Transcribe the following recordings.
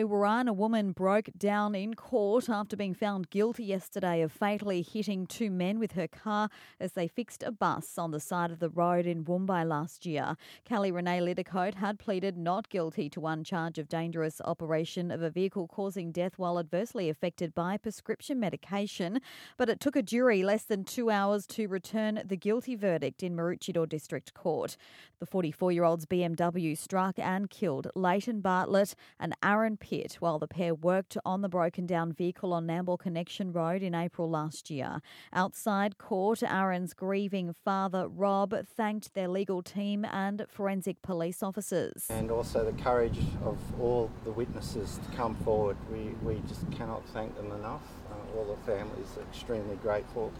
A woman broke down in court after being found guilty yesterday of fatally hitting two men with her car as they fixed a bus on the side of the road in Woombye last year. Kelly Renee Lidicote had pleaded not guilty to one charge of dangerous operation of a vehicle causing death while adversely affected by prescription medication, but it took a jury less than two hours to return the guilty verdict in Maroochydore District Court. The 44 year old's BMW struck and killed Leighton Bartlett and Aaron Pitt while the pair worked on the broken down vehicle on Nambour Connection Road in April last year. Outside court, Aaron's grieving father, Rob, thanked their legal team and forensic police officers. And also the courage of all the witnesses to come forward. We, we just cannot thank them enough. Uh, all the families are extremely grateful.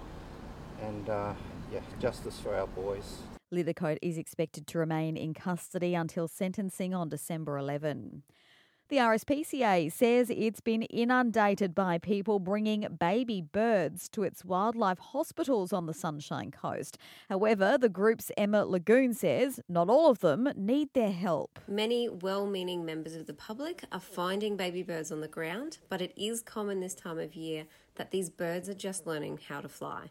And uh, yeah, justice for our boys. Lidicote is expected to remain in custody until sentencing on December 11. The RSPCA says it's been inundated by people bringing baby birds to its wildlife hospitals on the Sunshine Coast. However, the group's Emma Lagoon says not all of them need their help. Many well meaning members of the public are finding baby birds on the ground, but it is common this time of year that these birds are just learning how to fly.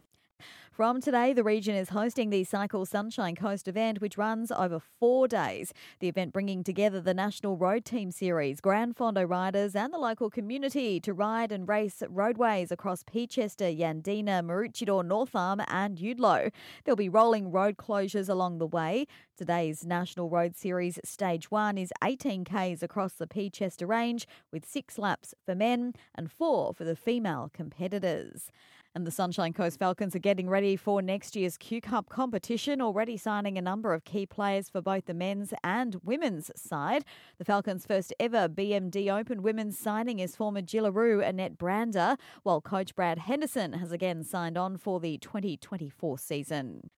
From today, the region is hosting the Cycle Sunshine Coast event, which runs over four days. The event bringing together the National Road Team Series, Gran Fondo riders, and the local community to ride and race roadways across Peachester, Yandina, Maroochydore, North Arm, and Eudlo. There'll be rolling road closures along the way. Today's National Road Series Stage 1 is 18 Ks across the Peachester Range, with six laps for men and four for the female competitors. And the Sunshine Coast Falcons are getting ready for next year's Q Cup competition, already signing a number of key players for both the men's and women's side. The Falcons' first ever BMD Open women's signing is former Jillaroo Annette Brander, while coach Brad Henderson has again signed on for the 2024 season.